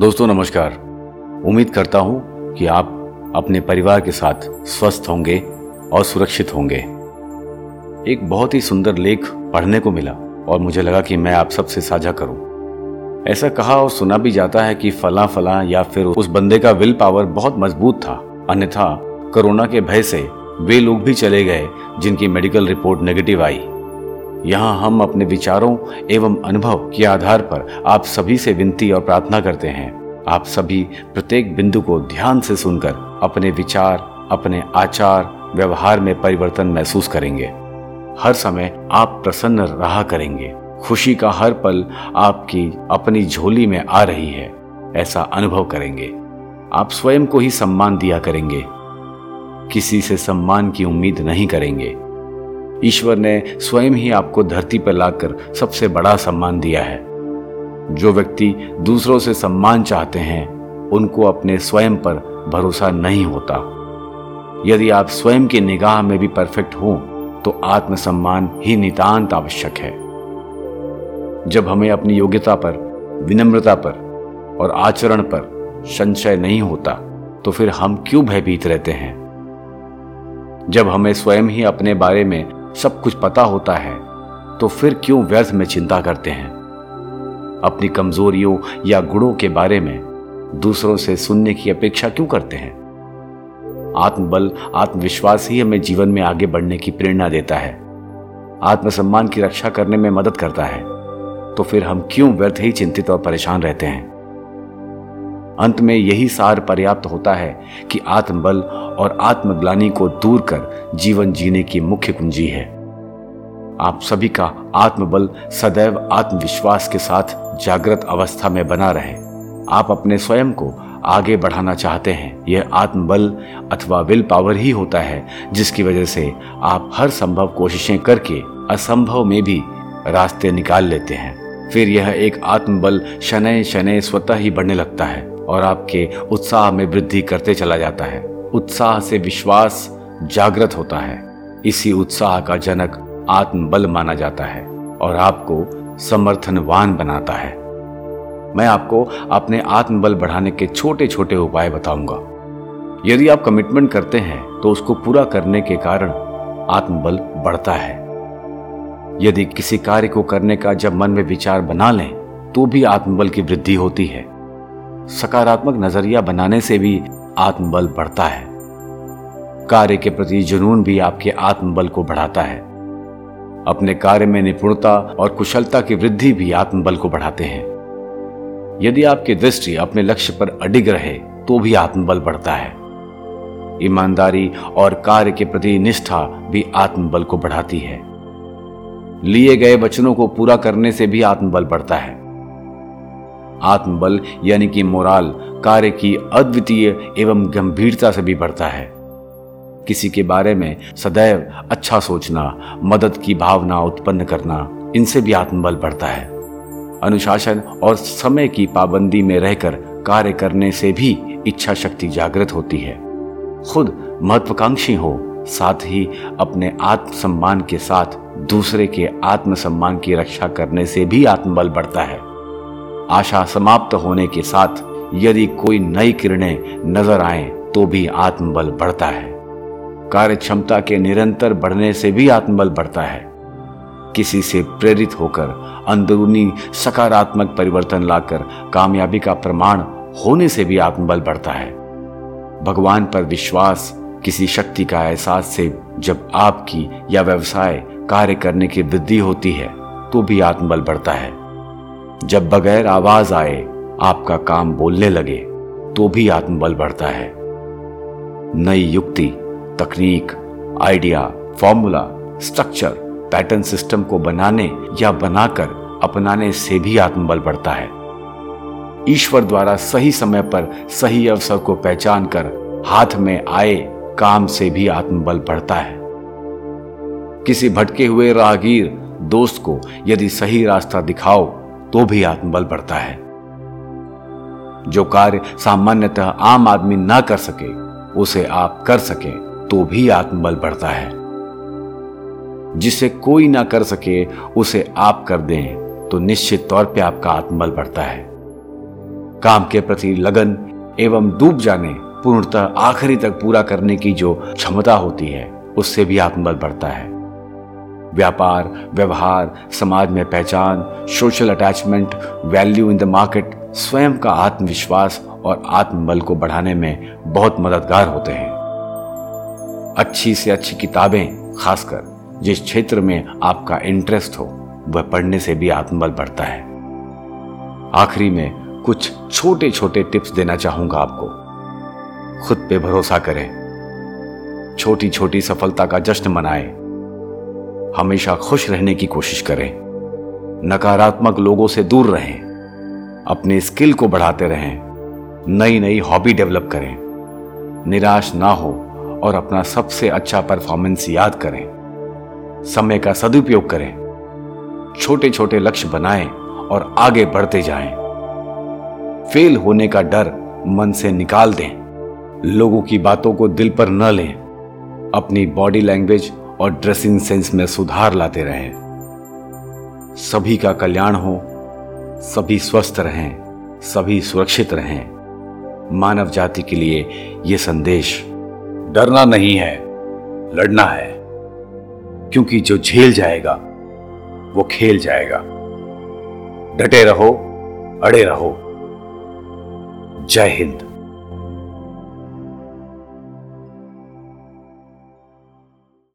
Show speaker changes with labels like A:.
A: दोस्तों, नमस्कार। उम्मीद करता हूँ कि आप अपने परिवार के साथ स्वस्थ होंगे और सुरक्षित होंगे। एक बहुत ही सुंदर लेख पढ़ने को मिला और मुझे लगा कि मैं आप सबसे साझा करूँ। ऐसा कहा और सुना भी जाता है कि फला फला या फिर उस बंदे का विल पावर बहुत मज़बूत था। अन्यथा, कोरोना के भय से वे लोग भी चले गए जिनकी मेडिकल रिपोर्ट नेगेटिव आई। यहाँ हम अपने विचारों एवं अनुभव के आधार पर आप सभी से विनती और प्रार्थना करते हैं। आप सभी प्रत्येक बिंदु को ध्यान से सुनकर अपने विचार, अपने आचार, व्यवहार में परिवर्तन महसूस करेंगे। हर समय आप प्रसन्न रहा करेंगे। खुशी का हर पल आपकी अपनी झोली में आ रही है। ऐसा अनुभव करेंगे। आप स्वयं को ही सम्मान दिया करेंगे। किसी से सम्मान की उम्मीद नहीं करेंगे। ईश्वर ने स्वयं ही आपको धरती पर लाकर सबसे बड़ा सम्मान दिया है। जो व्यक्ति दूसरों से सम्मान चाहते हैं, उनको अपने स्वयं पर भरोसा नहीं होता। यदि आप स्वयं की निगाह में भी परफेक्ट हो तो आत्मसम्मान ही नितांत आवश्यक है। जब हमें अपनी योग्यता पर, विनम्रता पर और आचरण पर संशय नहीं होता तो फिर हम क्यों भयभीत रहते हैं? जब हमें स्वयं ही अपने बारे में सब कुछ पता होता है तो फिर क्यों व्यर्थ में चिंता करते हैं? अपनी कमजोरियों या गुणों के बारे में दूसरों से सुनने की अपेक्षा क्यों करते हैं? आत्मबल, आत्मविश्वास ही हमें जीवन में आगे बढ़ने की प्रेरणा देता है। आत्मसम्मान की रक्षा करने में मदद करता है। तो फिर हम क्यों व्यर्थ ही चिंतित और परेशान रहते हैं? अंत में यही सार पर्याप्त होता है कि आत्मबल और आत्मग्लानी को दूर कर जीवन जीने की मुख्य कुंजी है। आप सभी का आत्मबल सदैव आत्मविश्वास के साथ जागृत अवस्था में बना रहे। आप अपने स्वयं को आगे बढ़ाना चाहते हैं। यह आत्मबल अथवा विल पावर ही होता है, जिसकी वजह से आप हर संभव कोशिशें करके असंभव में भी रास्ते निकाल लेते हैं। फिर यह एक आत्मबल शनय शनय स्वतः ही बढ़ने लगता है। और आपके उत्साह में वृद्धि करते चला जाता है। उत्साह से विश्वास जागृत होता है। इसी उत्साह का जनक आत्मबल माना जाता है और आपको समर्थनवान बनाता है। मैं आपको अपने आत्मबल बढ़ाने के छोटे छोटे उपाय बताऊँगा। यदि आप कमिटमेंट करते हैं तो उसको पूरा करने के कारण आत्मबल बढ़ता है। यदि किसी कार्य को करने का जब मन में विचार बना लें तो भी आत्मबल की वृद्धि होती है। सकारात्मक नज़रिया बनाने से भी आत्मबल बढ़ता है। कार्य के प्रति जुनून भी आपके आत्मबल को बढ़ाता है। अपने कार्य में निपुणता और कुशलता की वृद्धि भी आत्मबल को बढ़ाते हैं। यदि आपकी दृष्टि अपने लक्ष्य पर अडिग रहे तो भी आत्मबल बढ़ता है। ईमानदारी और कार्य के प्रति निष्ठा भी आत्मबल को बढ़ाती है। लिए गए वचनों को पूरा करने से भी आत्मबल बढ़ता है। आत्मबल, यानी कि मोराल, कार्य की अद्वितीय एवं गंभीरता से भी बढ़ता है। किसी के बारे में सदैव अच्छा सोचना, मदद की भावना उत्पन्न करना, इनसे भी आत्मबल बढ़ता है। अनुशासन और समय की पाबंदी में रहकर कार्य करने से भी इच्छा शक्ति जागृत होती है। खुद महत्वाकांक्षी हो, साथ ही अपने आत्मसम्मान के साथ दूसरे के आत्मसम्मान की रक्षा करने से भी आत्मबल बढ़ता है। आशा समाप्त होने के साथ यदि कोई नई किरणें नज़र आए तो भी आत्मबल बढ़ता है। कार्य क्षमता के निरंतर बढ़ने से भी आत्मबल बढ़ता है। किसी से प्रेरित होकर, अंदरूनी सकारात्मक परिवर्तन लाकर कामयाबी का प्रमाण होने से भी आत्मबल बढ़ता है। भगवान पर विश्वास, किसी शक्ति का एहसास से जब आपकी या व्यवसाय, कार्य करने की वृद्धि होती है तो भी आत्मबल बढ़ता है। जब बगैर आवाज़ आए आपका काम बोलने लगे तो भी आत्मबल बढ़ता है। नई युक्ति, तकनीक, idea, formula, structure, pattern system को बनाने या बनाकर अपनाने से भी आत्मबल बढ़ता है। ईश्वर द्वारा सही समय पर सही अवसर को पहचान कर हाथ में आए काम से भी आत्मबल बढ़ता है। किसी भटके हुए राहगीर दोस्त को यदि सही रास्ता दिखाओ तो भी आत्मबल बढ़ता है। जो कार्य सामान्यतः आम आदमी ना कर सके, उसे आप कर सके तो भी आत्मबल बढ़ता है। जिसे कोई ना कर सके, उसे आप कर दें तो निश्चित तौर पे आपका आत्मबल बढ़ता है। काम के प्रति लगन एवं डूब जाने, पूर्णतः आखिरी तक पूरा करने की जो क्षमता होती है, उससे भी आत्मबल बढ़ता है। व्यापार, व्यवहार, समाज में पहचान social attachment value in the market स्वयं का आत्मविश्वास और आत्मबल को बढ़ाने में बहुत मददगार होते हैं। अच्छी से अच्छी किताबें, खासकर जिस क्षेत्र में आपका इंटरेस्ट हो, वह पढ़ने से भी आत्मबल बढ़ता है। आखिरी में कुछ छोटे छोटे टिप्स देना चाहूँगा आपको। खुद पे भरोसा करें। छोटी छोटी सफलता का जश्न मनाएँ। हमेशा खुश रहने की कोशिश करें। नकारात्मक लोगों से दूर रहें। अपने स्किल को बढ़ाते रहें। नई नई हॉबी डेवलप करें। निराश ना हो और अपना सबसे अच्छा परफॉर्मेंस याद करें। समय का सदुपयोग करें। छोटे छोटे लक्ष्य बनाएँ और आगे बढ़ते जाएँ। फेल होने का डर मन से निकाल दें। लोगों की बातों को दिल पर न लें। अपनी बॉडी लैंग्वेज और ड्रेसिंग सेंस में सुधार लाते रहें। सभी का कल्याण हो, सभी स्वस्थ रहें, सभी सुरक्षित रहें। मानव जाति के लिए यह संदेश,
B: डरना नहीं है, लड़ना है।
A: क्योंकि जो झेल जाएगा, वो खेल जाएगा।
B: डटे रहो, अड़े रहो। जय हिंद।